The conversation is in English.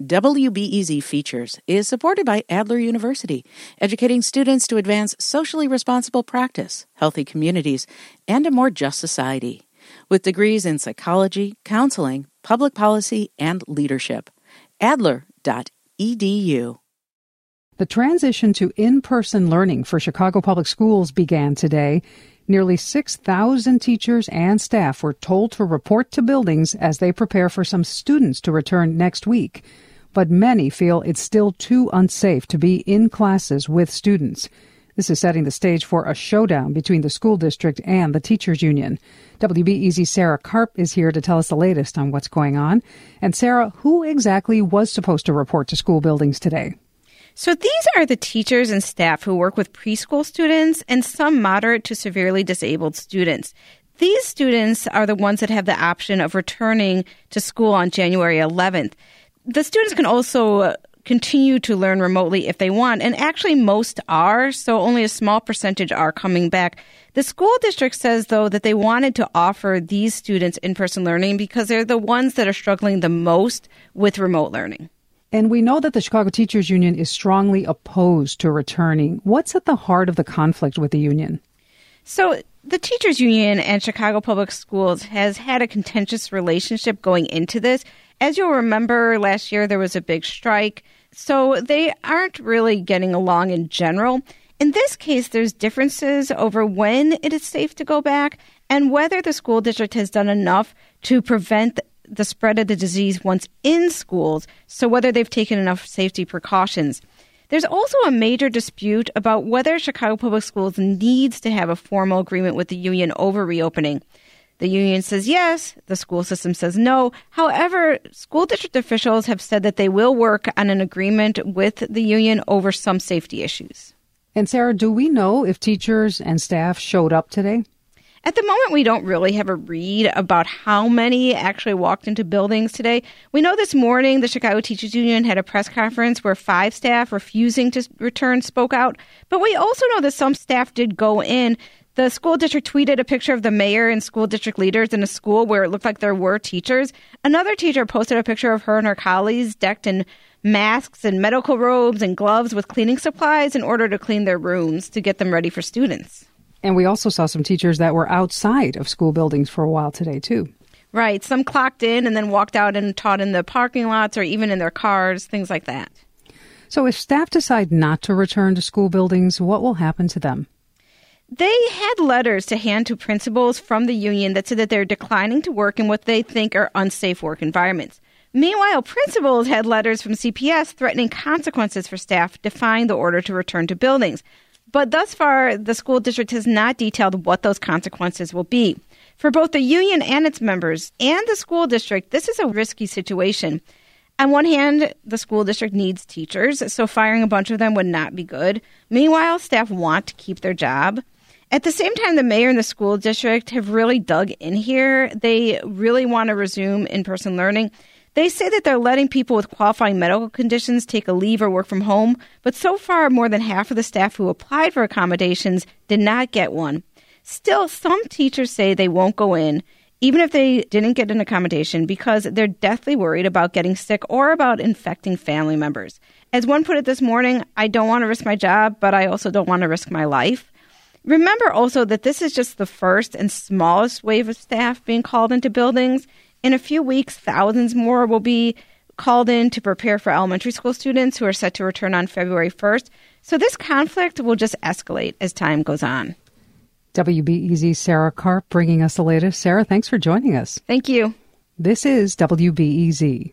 WBEZ Features is supported by Adler University, educating students to advance socially responsible practice, healthy communities, and a more just society. With degrees in psychology, counseling, public policy, and leadership. Adler.edu. The transition to in person learning for Chicago Public Schools began today. Nearly 6,000 teachers and staff were told to report to buildings as they prepare for some students to return next week. But many feel it's still too unsafe to be in classes with students. This is setting the stage for a showdown between the school district and the teachers union. WBEZ's Sarah Karp is here to tell us the latest on what's going on. And Sarah, who exactly was supposed to report to school buildings today? So these are the teachers and staff who work with preschool students and some moderate to severely disabled students. These students are the ones that have the option of returning to school on January 11th. The students can also continue to learn remotely if they want, and actually most are, so only a small percentage are coming back. The school district says, though, that they wanted to offer these students in person learning because they're the ones that are struggling the most with remote learning. And we know that the Chicago Teachers Union is strongly opposed to returning. What's at the heart of the conflict with the union? So, the teachers union and Chicago Public Schools has had a contentious relationship going into this. As you'll remember, last year there was a big strike, so they aren't really getting along in general. In this case, there's differences over when it is safe to go back and whether the school district has done enough to prevent the spread of the disease once in schools, so whether they've taken enough safety precautions. There's also a major dispute about whether Chicago Public Schools needs to have a formal agreement with the union over reopening. The union says yes, the school system says no. However, school district officials have said that they will work on an agreement with the union over some safety issues. And Sarah, do we know if teachers and staff showed up today? At the moment, we don't really have a read about how many actually walked into buildings today. We know this morning the Chicago Teachers Union had a press conference where five staff refusing to return spoke out. But we also know that some staff did go in. The school district tweeted a picture of the mayor and school district leaders in a school where it looked like there were teachers. Another teacher posted a picture of her and her colleagues decked in masks and medical robes and gloves with cleaning supplies in order to clean their rooms to get them ready for students. And we also saw some teachers that were outside of school buildings for a while today, too. Right. Some clocked in and then walked out and taught in the parking lots or even in their cars, things like that. So, if staff decide not to return to school buildings, what will happen to them? They had letters to hand to principals from the union that said that they're declining to work in what they think are unsafe work environments. Meanwhile, principals had letters from CPS threatening consequences for staff defying the order to return to buildings. But thus far, the school district has not detailed what those consequences will be. For both the union and its members and the school district, this is a risky situation. On one hand, the school district needs teachers, so firing a bunch of them would not be good. Meanwhile, staff want to keep their job. At the same time, the mayor and the school district have really dug in here. They really want to resume in person learning. They say that they're letting people with qualifying medical conditions take a leave or work from home, but so far, more than half of the staff who applied for accommodations did not get one. Still, some teachers say they won't go in, even if they didn't get an accommodation, because they're deathly worried about getting sick or about infecting family members. As one put it this morning, I don't want to risk my job, but I also don't want to risk my life. Remember also that this is just the first and smallest wave of staff being called into buildings. In a few weeks, thousands more will be called in to prepare for elementary school students who are set to return on February 1st. So this conflict will just escalate as time goes on. WBEZ Sarah Karp bringing us the latest. Sarah, thanks for joining us. Thank you. This is WBEZ.